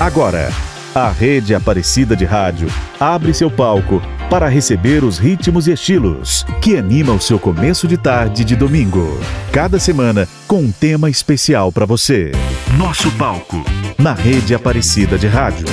Agora, a Rede Aparecida de Rádio abre seu palco para receber os ritmos e estilos que animam o seu começo de tarde de domingo. Cada semana com um tema especial para você. Nosso palco na Rede Aparecida de Rádio.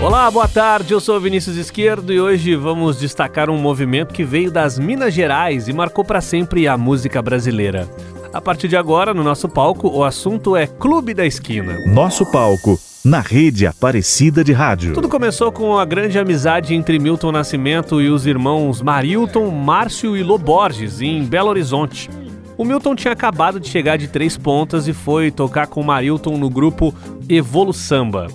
Olá, boa tarde. Eu sou Vinícius Esquerdo e hoje vamos destacar um movimento que veio das Minas Gerais e marcou para sempre a música brasileira. A partir de agora, no nosso palco, o assunto é Clube da Esquina. Nosso palco na rede Aparecida de Rádio. Tudo começou com a grande amizade entre Milton Nascimento e os irmãos Marilton, Márcio e Loborges, em Belo Horizonte. O Milton tinha acabado de chegar de Três Pontas e foi tocar com o Marilton no grupo Evolu Samba.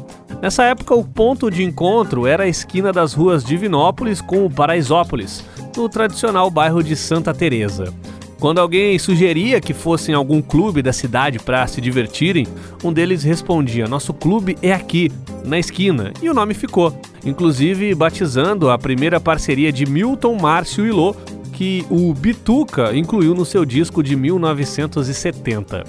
Nessa época, o ponto de encontro era a esquina das ruas Divinópolis com o Paraisópolis, no tradicional bairro de Santa Teresa. Quando alguém sugeria que fossem algum clube da cidade para se divertirem, um deles respondia: Nosso clube é aqui, na esquina, e o nome ficou. Inclusive batizando a primeira parceria de Milton, Márcio e Lô, que o Bituca incluiu no seu disco de 1970.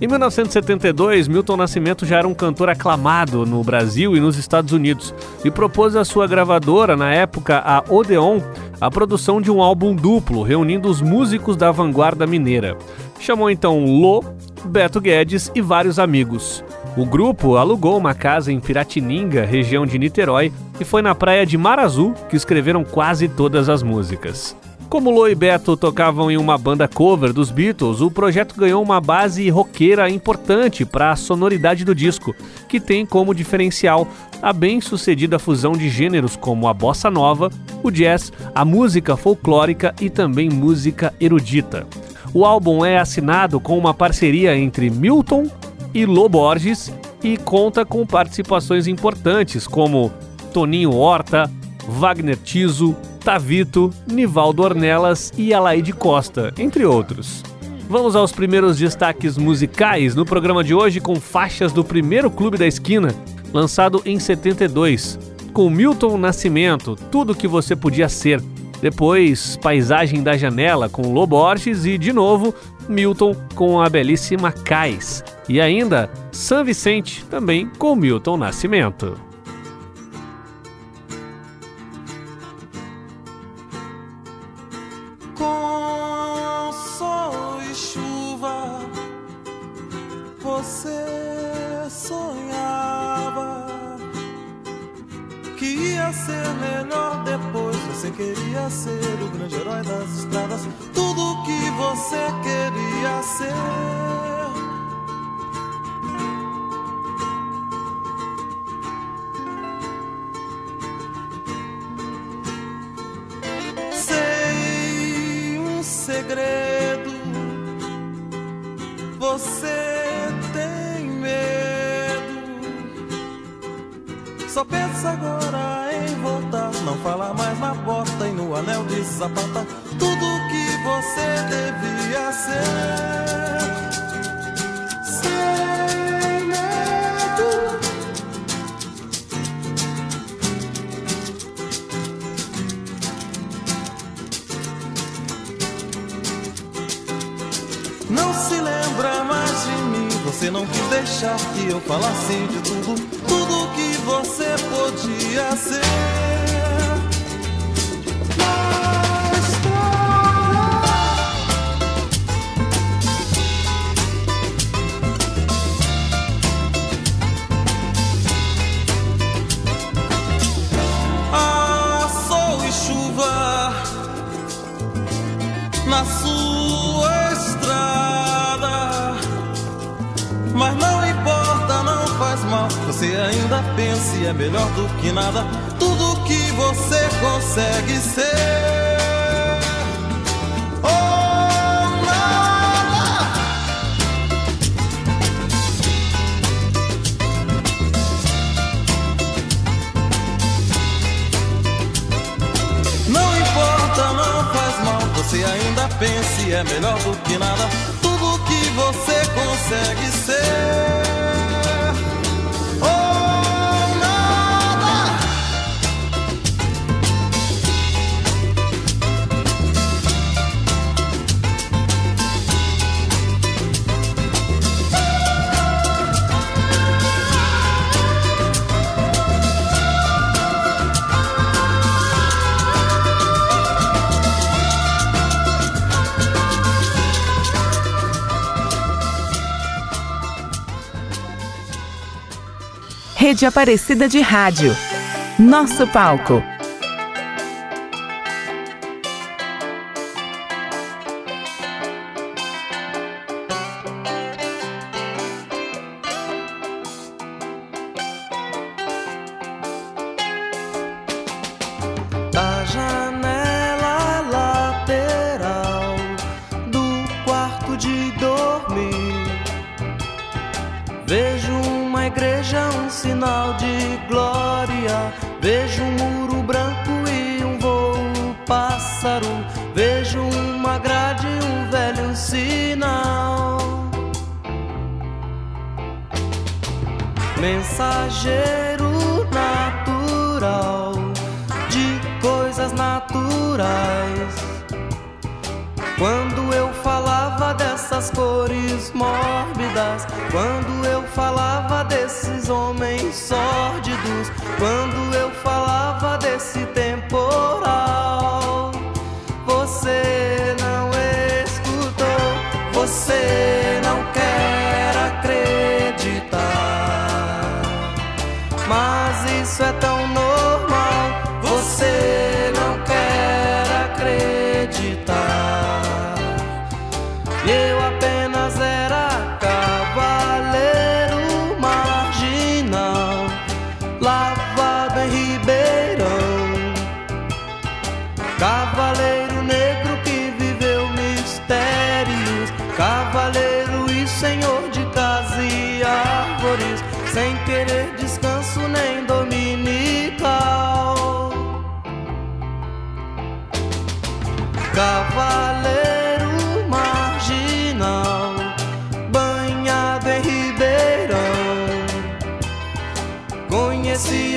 Em 1972, Milton Nascimento já era um cantor aclamado no Brasil e nos Estados Unidos e propôs à sua gravadora, na época a Odeon, a produção de um álbum duplo reunindo os músicos da vanguarda mineira. Chamou então Lô, Beto Guedes e vários amigos. O grupo alugou uma casa em Piratininga, região de Niterói, e foi na praia de Mar Azul que escreveram quase todas as músicas. Como Lo e Beto tocavam em uma banda cover dos Beatles, o projeto ganhou uma base roqueira importante para a sonoridade do disco, que tem como diferencial a bem-sucedida fusão de gêneros como a bossa nova, o jazz, a música folclórica e também música erudita. O álbum é assinado com uma parceria entre Milton e Lo Borges e conta com participações importantes como Toninho Horta, Wagner Tiso, Tavito, Nivaldo Ornelas e Alaide Costa, entre outros. Vamos aos primeiros destaques musicais no programa de hoje com faixas do primeiro Clube da Esquina, lançado em 72, com Milton Nascimento, Tudo que você podia ser. Depois, Paisagem da Janela com Loborges e, de novo, Milton com a belíssima Cais. E ainda, San Vicente, também com Milton Nascimento. Queria ser o grande herói das estradas, tudo que você queria ser. Sei um segredo, você tem medo, só pensa agora não fala mais na bota e no anel de sapata. Tudo que você devia ser. Sem medo. Não se lembra mais de mim. Você não quis deixar que eu falasse de tudo, tudo que você podia ser. É melhor do que nada. Tudo que você consegue ser. você ainda pense é melhor do que nada. Tudo que você consegue ser. Rede Aparecida de Rádio. Nosso palco.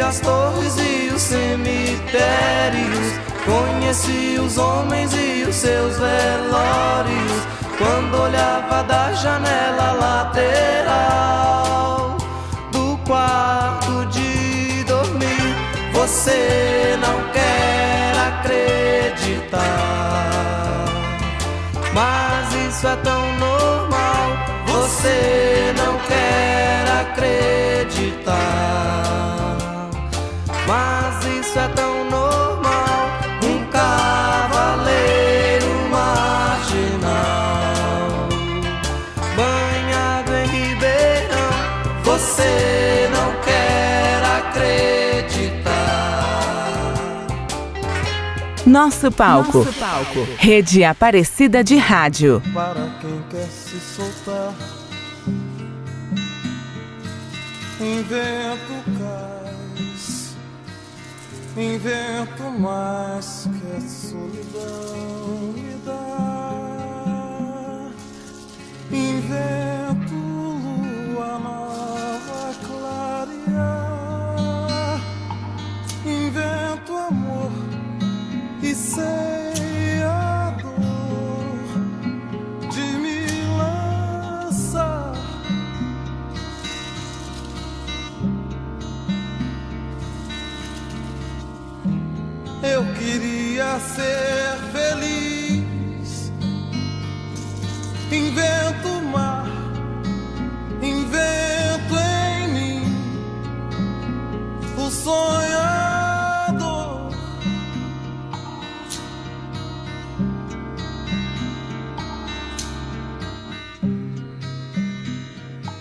As torres e os cemitérios. Conheci os homens e os seus velórios. Quando olhava da janela lateral do quarto de dormir, você não quer acreditar. Mas isso é tão normal, você não quer acreditar. Isso é tão normal. Um cavaleiro marginal, banhado em Ribeirão. Você não quer acreditar. Nosso palco. Nosso palco. Rede Aparecida de Rádio. Para quem quer se soltar, invento cai invento mais que a solidão me dá. Invento lua nova clarear. Invento amor e sei. Ser feliz. Invento o mar, invento em mim o sonhador.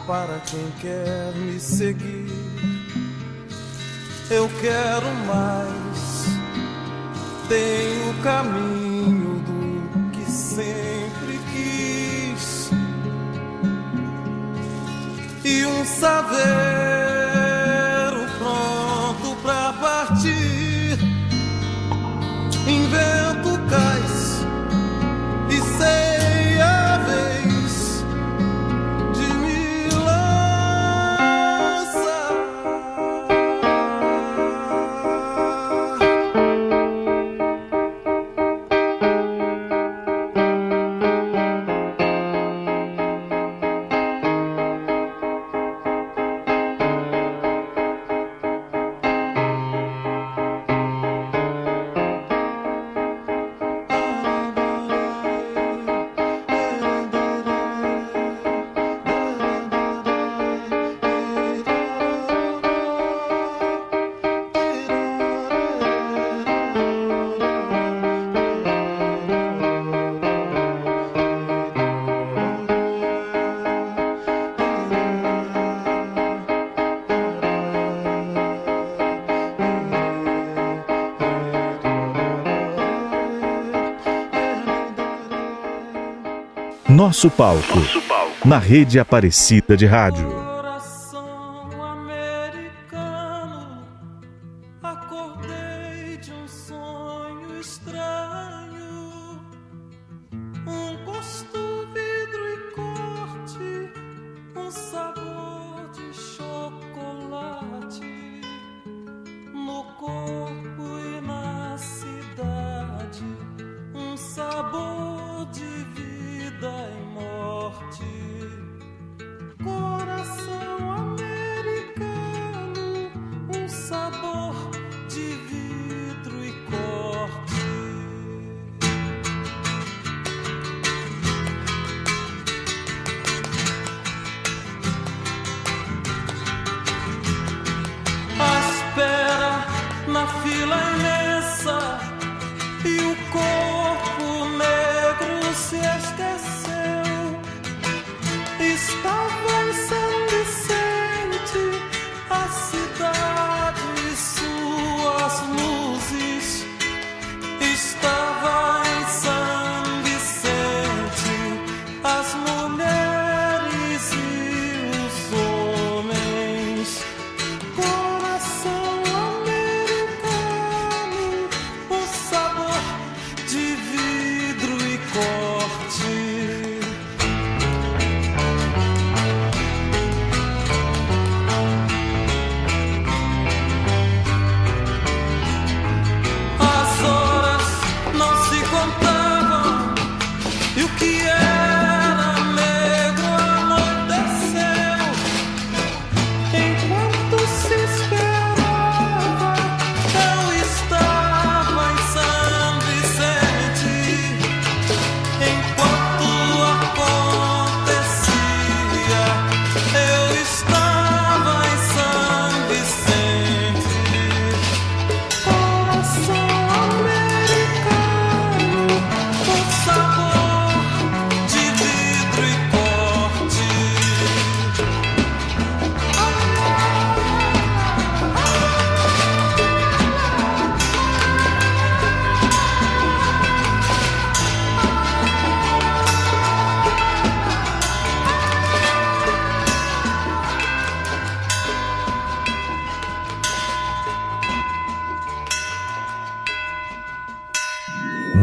Para quem quer me seguir, eu quero mais tem o caminho do que sempre quis e um saber pronto pra partir. Invento Nosso palco. Nosso palco. Na rede Aparecida de Rádio.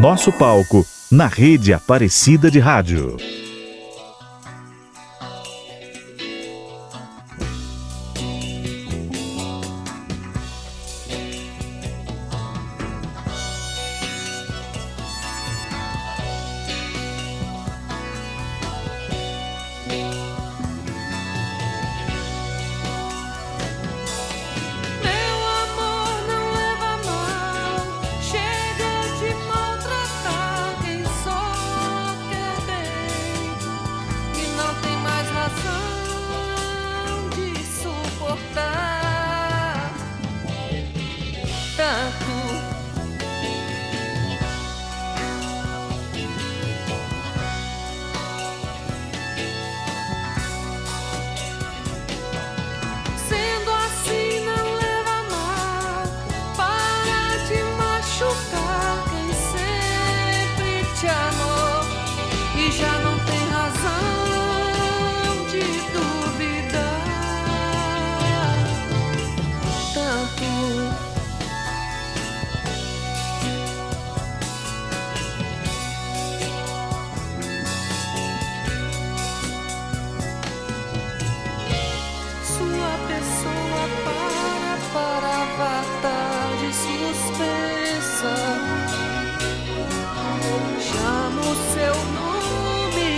Nosso palco na rede Aparecida de Rádio. pessoa para paravatar de suspensa. Chamo seu nome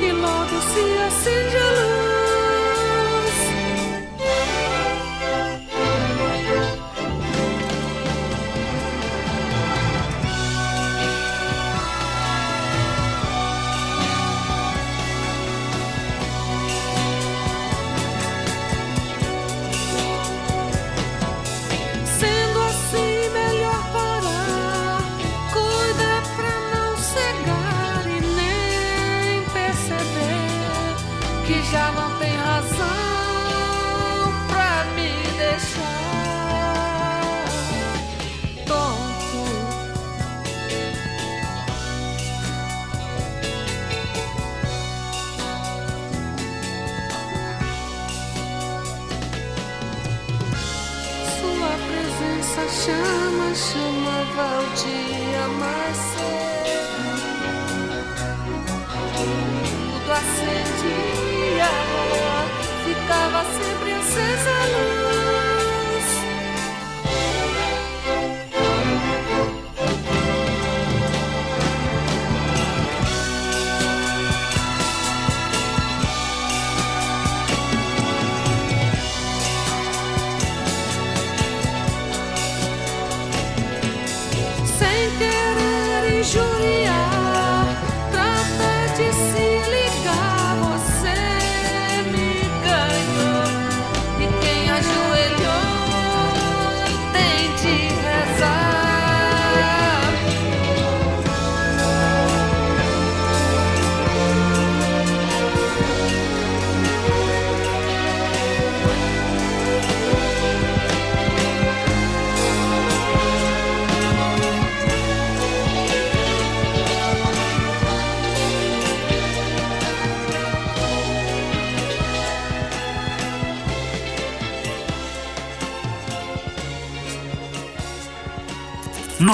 e logo se acende.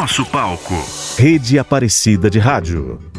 nosso palco. Rede Aparecida de Rádio.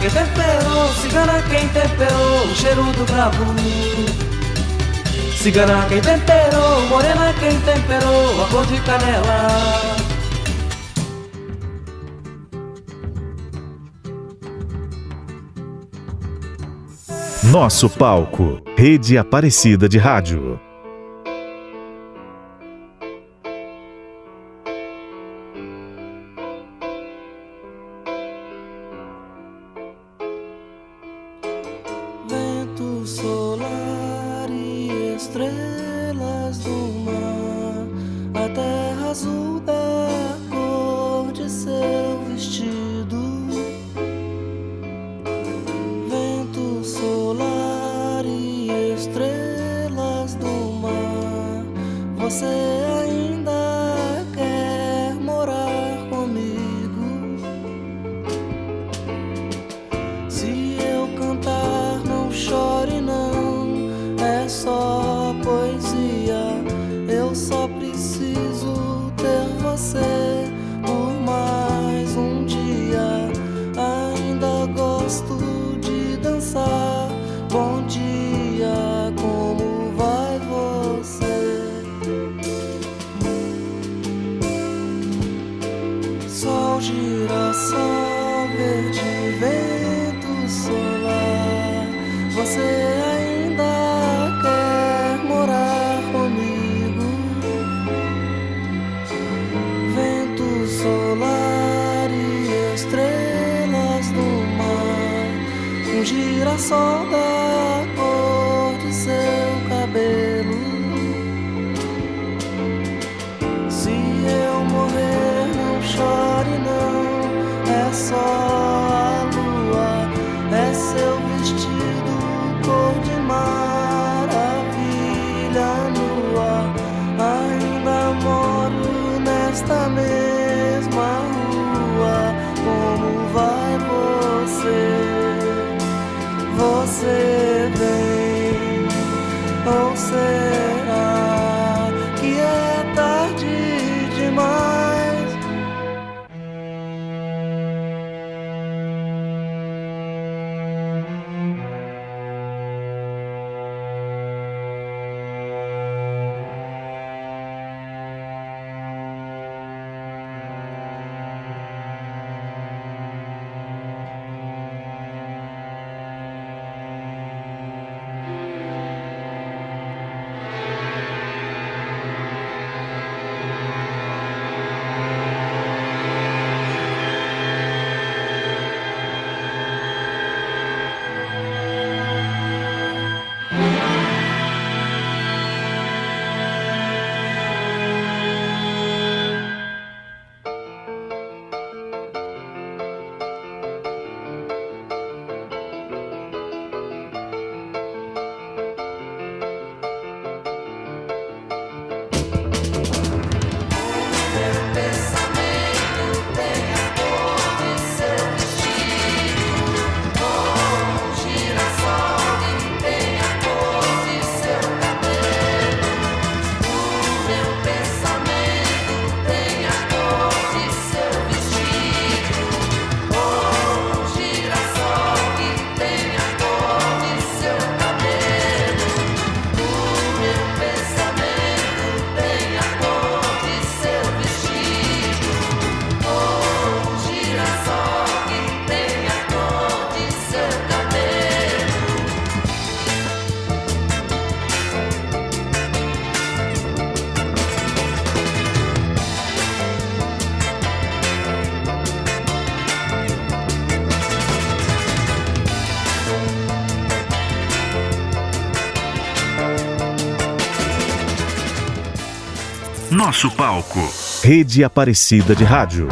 quem temperou, cigana quem temperou o cheiro do cravo. Cigana quem temperou, morena quem temperou a cor de canela. Nosso palco, Rede Aparecida de Rádio. Nosso palco. Rede Aparecida de Rádio.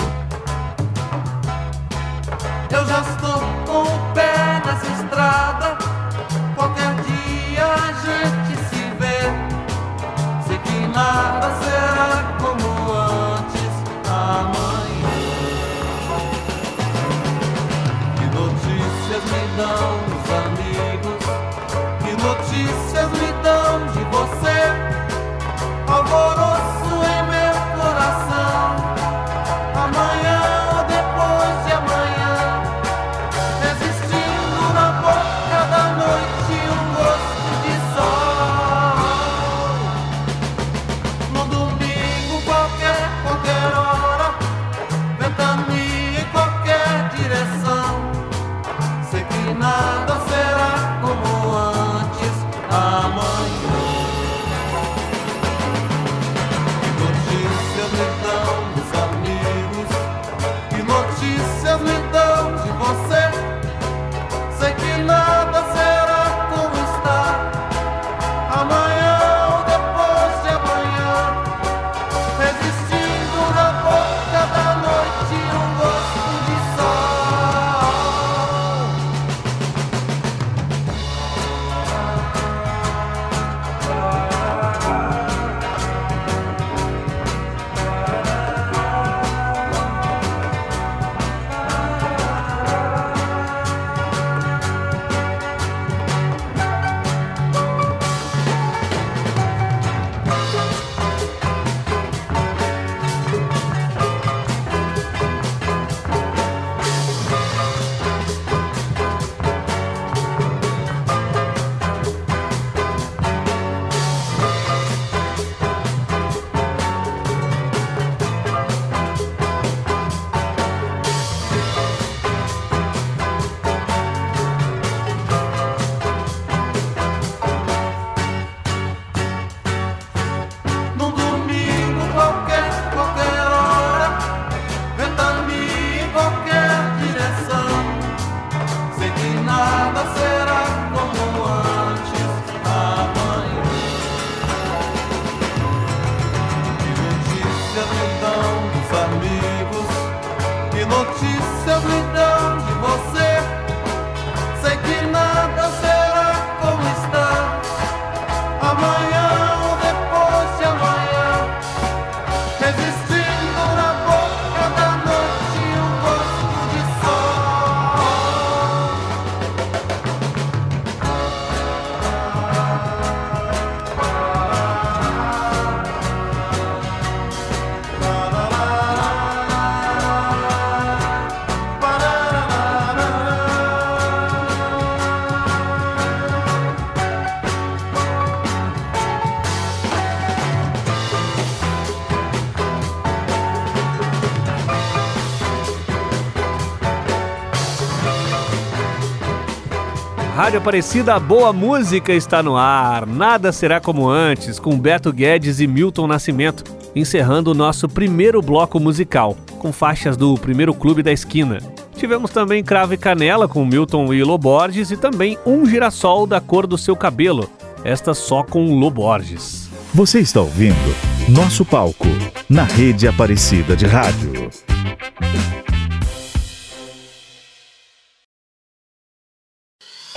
Rádio Aparecida, a boa música está no ar. Nada será como antes, com Beto Guedes e Milton Nascimento, encerrando o nosso primeiro bloco musical, com faixas do primeiro clube da esquina. Tivemos também Cravo e Canela com Milton e Loborges e também Um Girassol da cor do seu cabelo, esta só com Loborges. Você está ouvindo Nosso Palco, na Rede Aparecida de Rádio.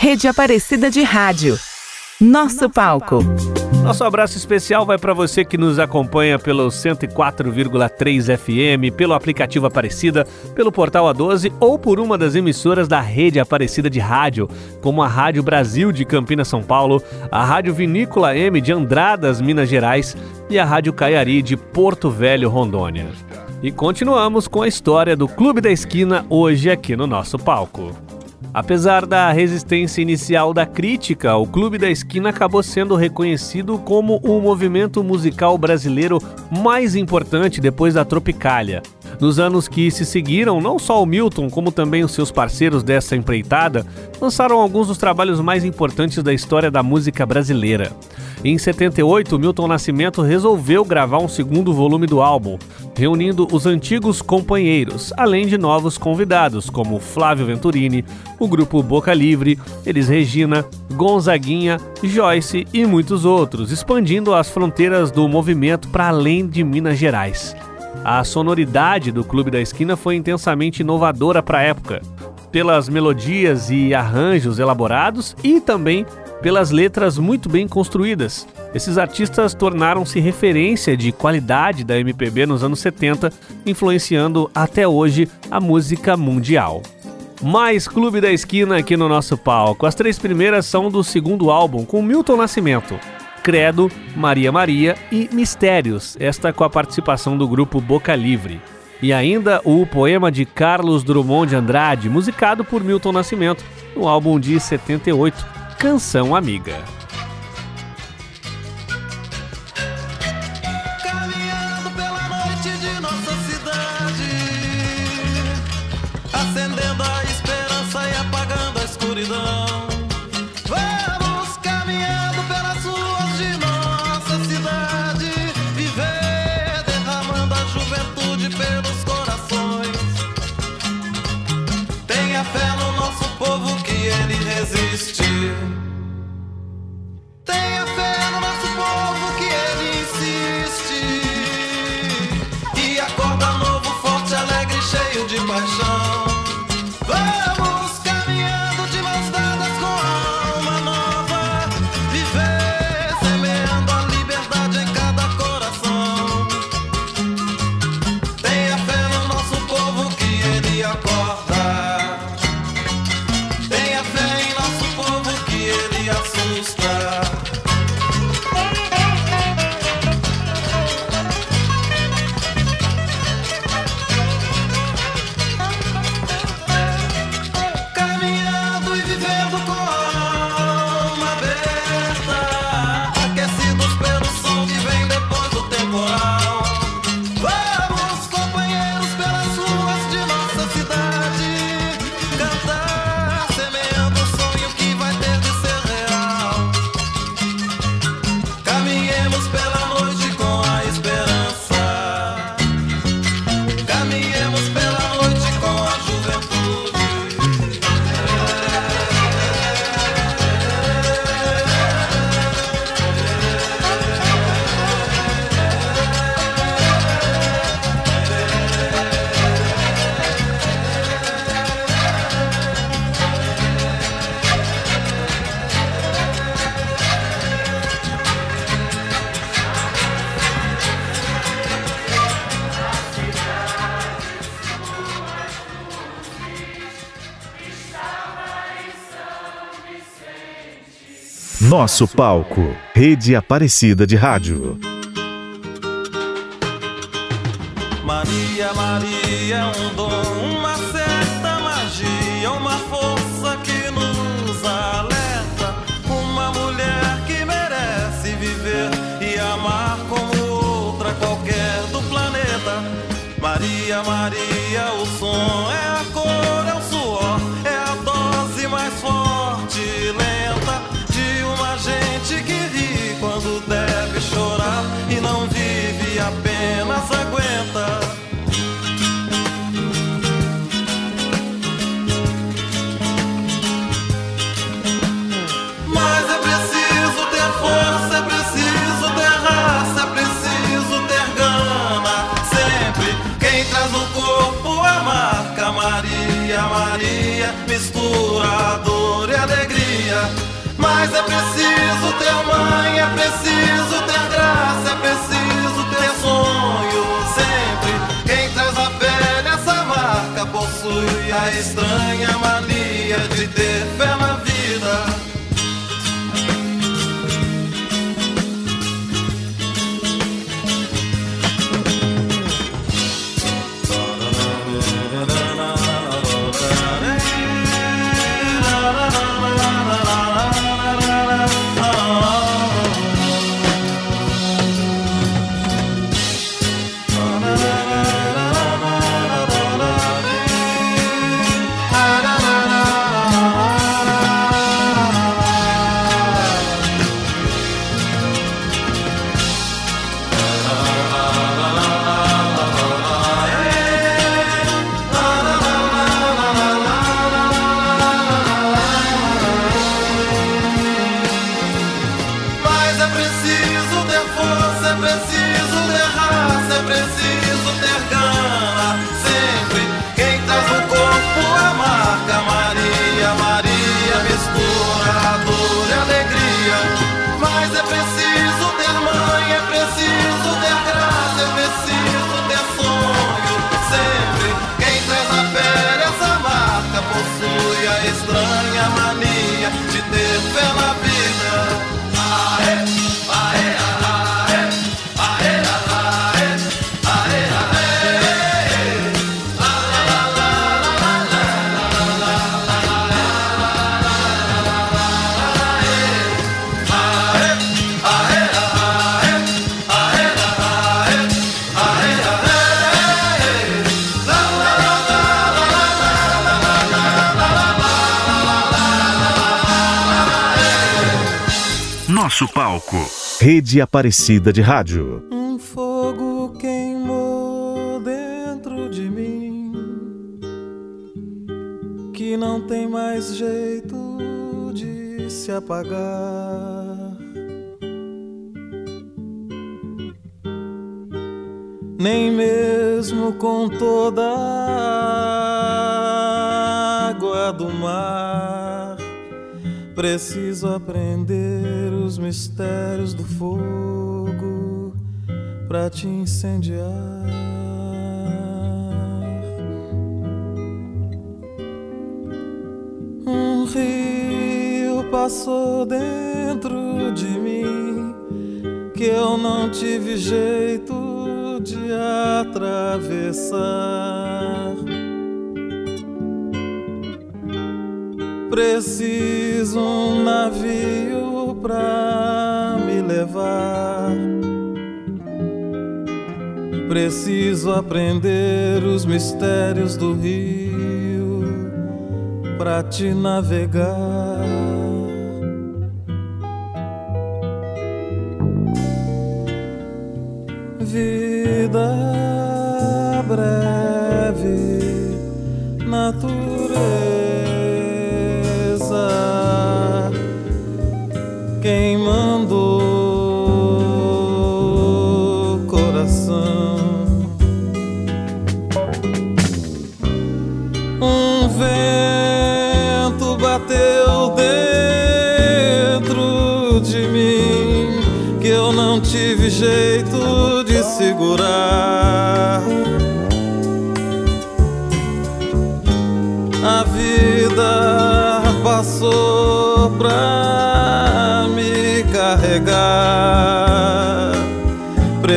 Rede Aparecida de Rádio. Nosso palco. Nosso abraço especial vai para você que nos acompanha pelo 104,3 FM, pelo aplicativo Aparecida, pelo portal A12 ou por uma das emissoras da rede Aparecida de rádio, como a Rádio Brasil de Campinas, São Paulo, a Rádio Vinícola M de Andradas, Minas Gerais e a Rádio Caiari de Porto Velho, Rondônia. E continuamos com a história do Clube da Esquina hoje aqui no nosso palco. Apesar da resistência inicial da crítica, o Clube da Esquina acabou sendo reconhecido como o movimento musical brasileiro mais importante depois da Tropicália. Nos anos que se seguiram, não só o Milton, como também os seus parceiros dessa empreitada, lançaram alguns dos trabalhos mais importantes da história da música brasileira. Em 78, Milton Nascimento resolveu gravar um segundo volume do álbum, reunindo os antigos companheiros, além de novos convidados, como Flávio Venturini, o grupo Boca Livre, Elis Regina, Gonzaguinha, Joyce e muitos outros, expandindo as fronteiras do movimento para além de Minas Gerais. A sonoridade do Clube da Esquina foi intensamente inovadora para a época, pelas melodias e arranjos elaborados e também pelas letras muito bem construídas, esses artistas tornaram-se referência de qualidade da MPB nos anos 70, influenciando até hoje a música mundial. Mais Clube da Esquina aqui no nosso palco. As três primeiras são do segundo álbum, com Milton Nascimento. Credo, Maria Maria e Mistérios, esta com a participação do grupo Boca Livre. E ainda o poema de Carlos Drummond de Andrade, musicado por Milton Nascimento, no álbum de 78, Canção Amiga. Nosso palco, Rede Aparecida de Rádio. Maria, Maria é um dom, Mas é preciso ter mãe, é preciso ter graça, é preciso ter sonho. Sempre quem traz a pele essa marca possui a estranha Nosso palco. Rede Aparecida de Rádio. Um fogo queimou dentro de mim que não tem mais jeito de se apagar. Nem mesmo com toda a água do mar preciso aprender os mistérios do fogo para te incendiar. Um rio passou dentro de mim que eu não tive jeito de atravessar. Preciso um navio pra me levar. Preciso aprender os mistérios do rio pra te navegar.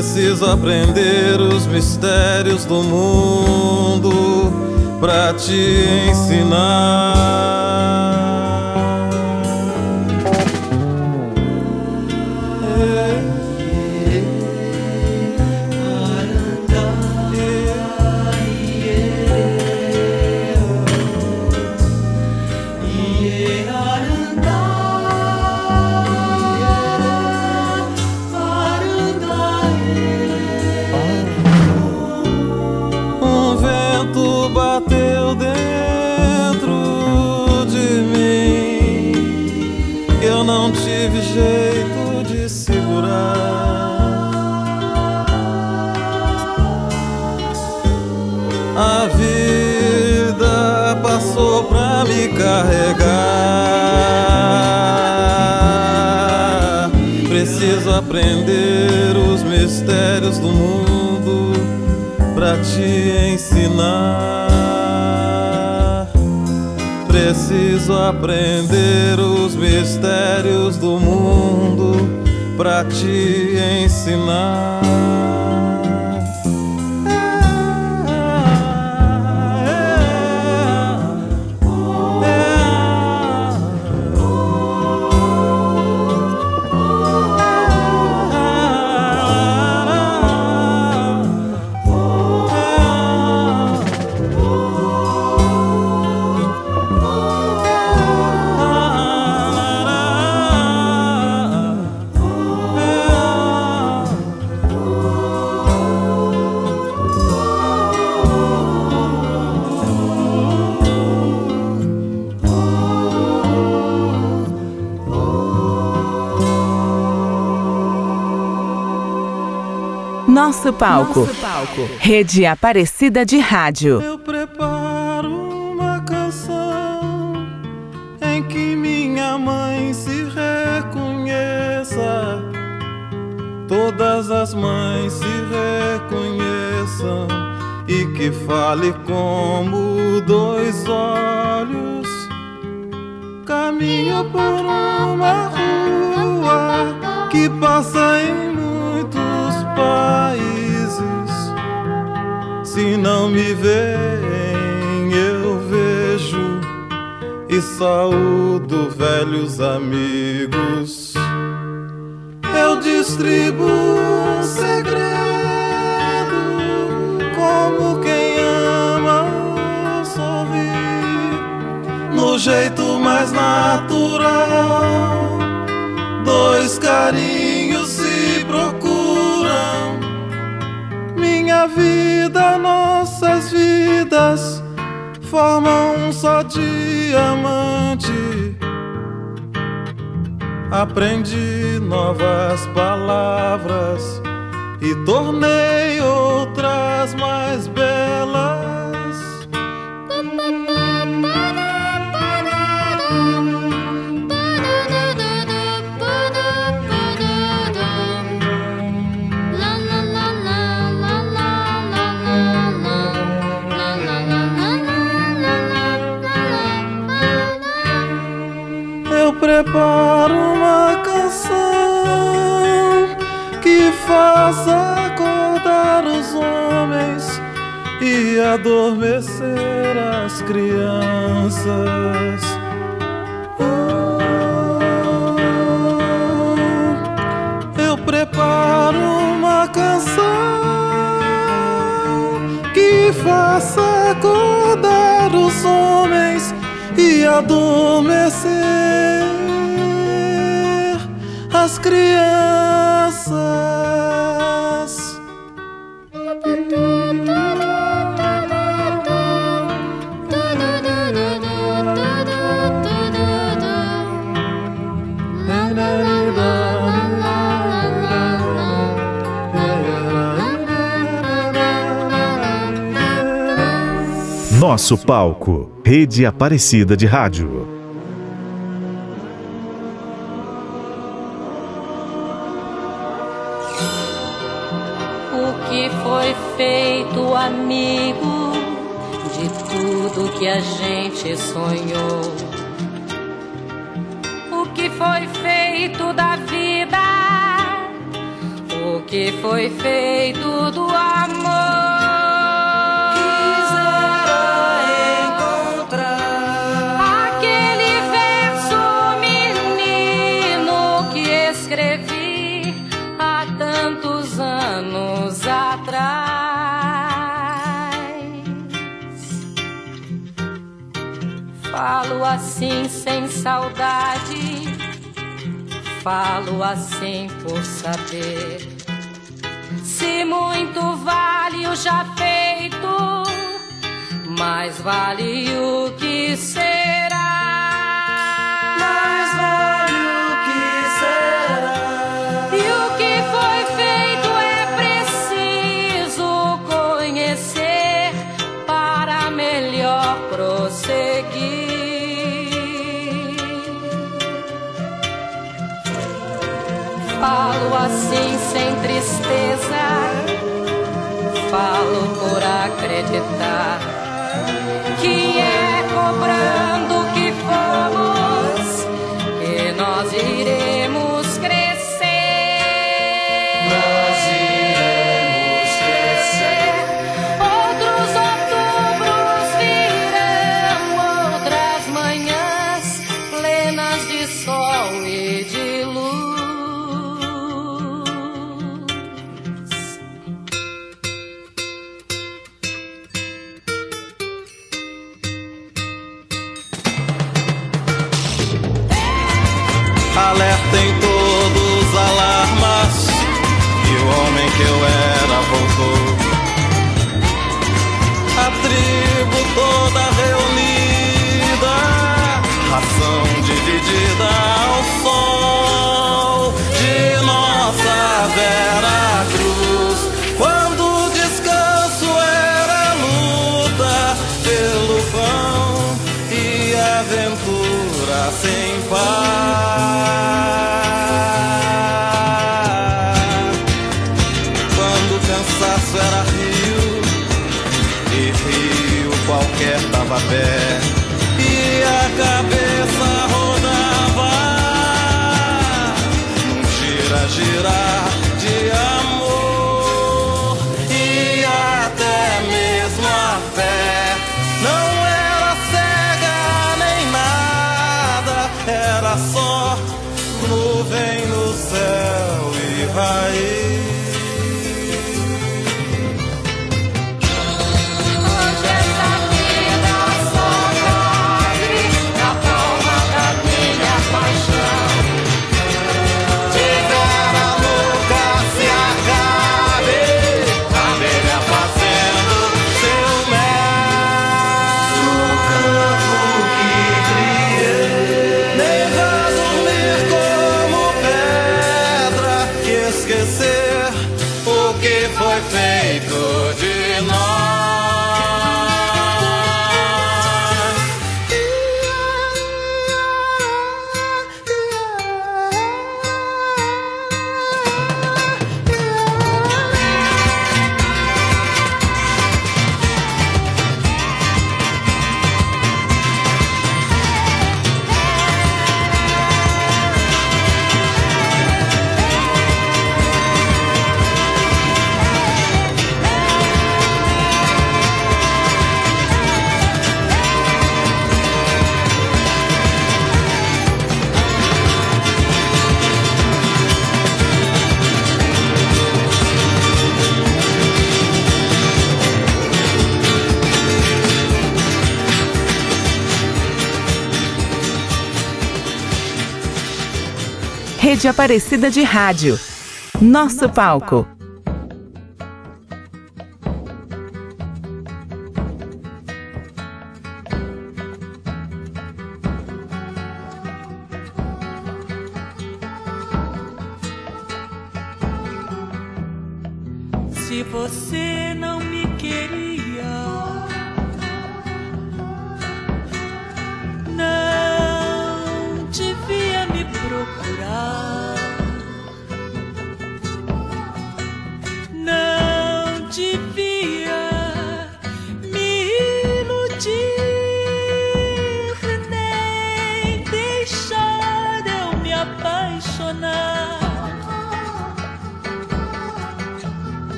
Preciso aprender os mistérios do mundo pra te ensinar. Eu não tive jeito de segurar. A vida passou pra me carregar. Preciso aprender os mistérios do mundo pra te ensinar. Preciso aprender os mistérios do mundo pra te ensinar. Nosso palco. Rede Aparecida de Rádio. Eu preparo uma canção em que minha mãe se reconheça. Todas as mães se reconheçam e que fale como dois olhos. Caminho por uma rua que passa em muitos países. Se não me veem, eu vejo e saúdo velhos amigos. Eu distribuo um segredo como quem ama sorrir no jeito mais natural. Dois carinhos minha vida, nossas vidas formam um só diamante. Aprendi novas palavras e tornei outras mais belas. preparo uma canção que faça acordar os homens e adormecer as crianças. Oh, eu preparo uma canção que faça acordar os homens e adormecer crianças. Nosso palco, Rede Aparecida de Rádio. assim por saber se muito vale o já feito, mais vale o que ser. sem tristeza. escapar. Quando o cansaço era rio, e rio qualquer tava perto. Rede Aparecida de Rádio. Nosso palco.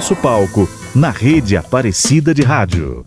nosso palco, na rede Aparecida de Rádio.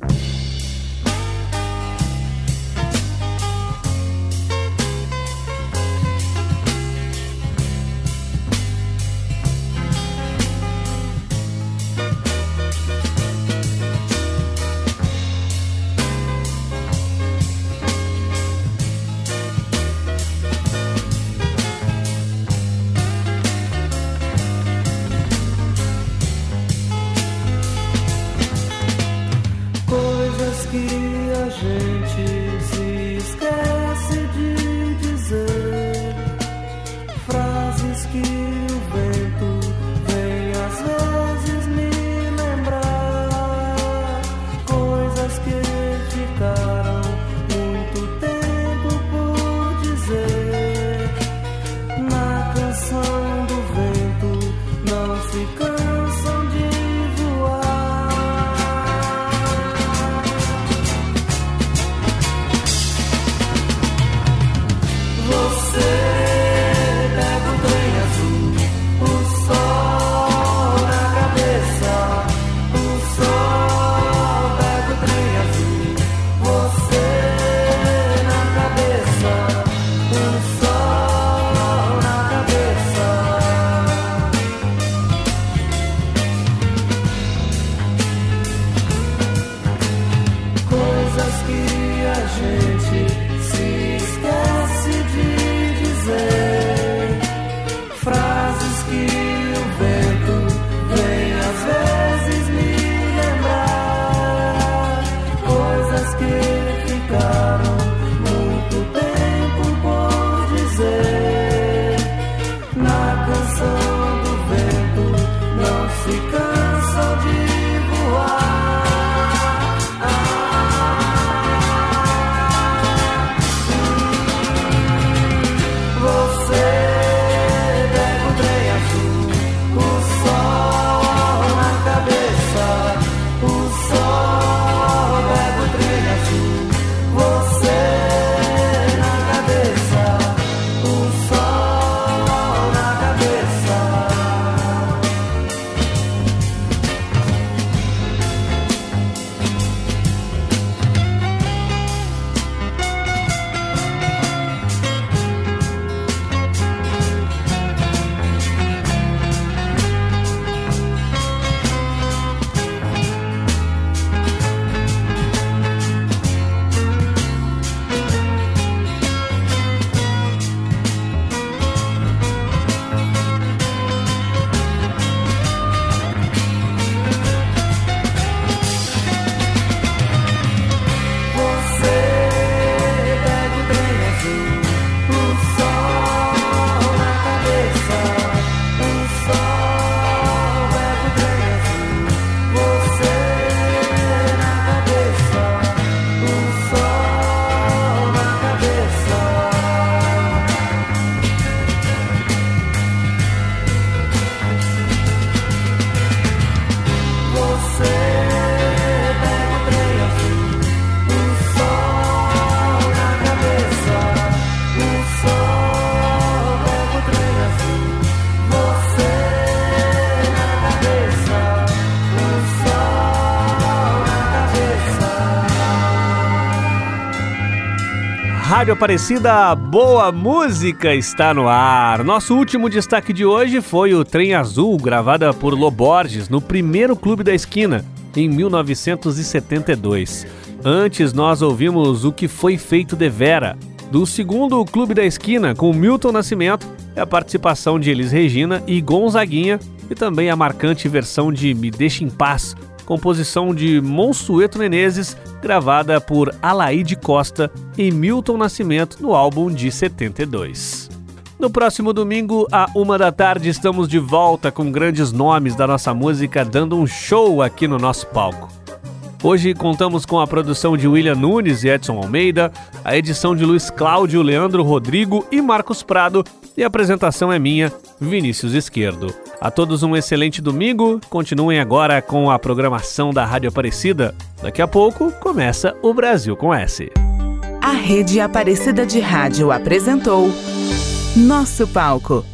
Rádio Aparecida, boa música está no ar. Nosso último destaque de hoje foi o Trem Azul, gravada por Loborges no primeiro Clube da Esquina, em 1972. Antes, nós ouvimos O Que Foi Feito de Vera, do segundo Clube da Esquina, com Milton Nascimento, e a participação de Elis Regina e Gonzaguinha, e também a marcante versão de Me Deixa em Paz, composição de Monsueto Menezes, gravada por Alaide Costa e Milton Nascimento no álbum de 72. No próximo domingo, à uma da tarde, estamos de volta com grandes nomes da nossa música dando um show aqui no nosso palco. Hoje contamos com a produção de William Nunes e Edson Almeida, a edição de Luiz Cláudio, Leandro Rodrigo e Marcos Prado, e a apresentação é minha, Vinícius Esquerdo. A todos um excelente domingo. Continuem agora com a programação da Rádio Aparecida. Daqui a pouco começa o Brasil com S. A Rede Aparecida de Rádio apresentou Nosso Palco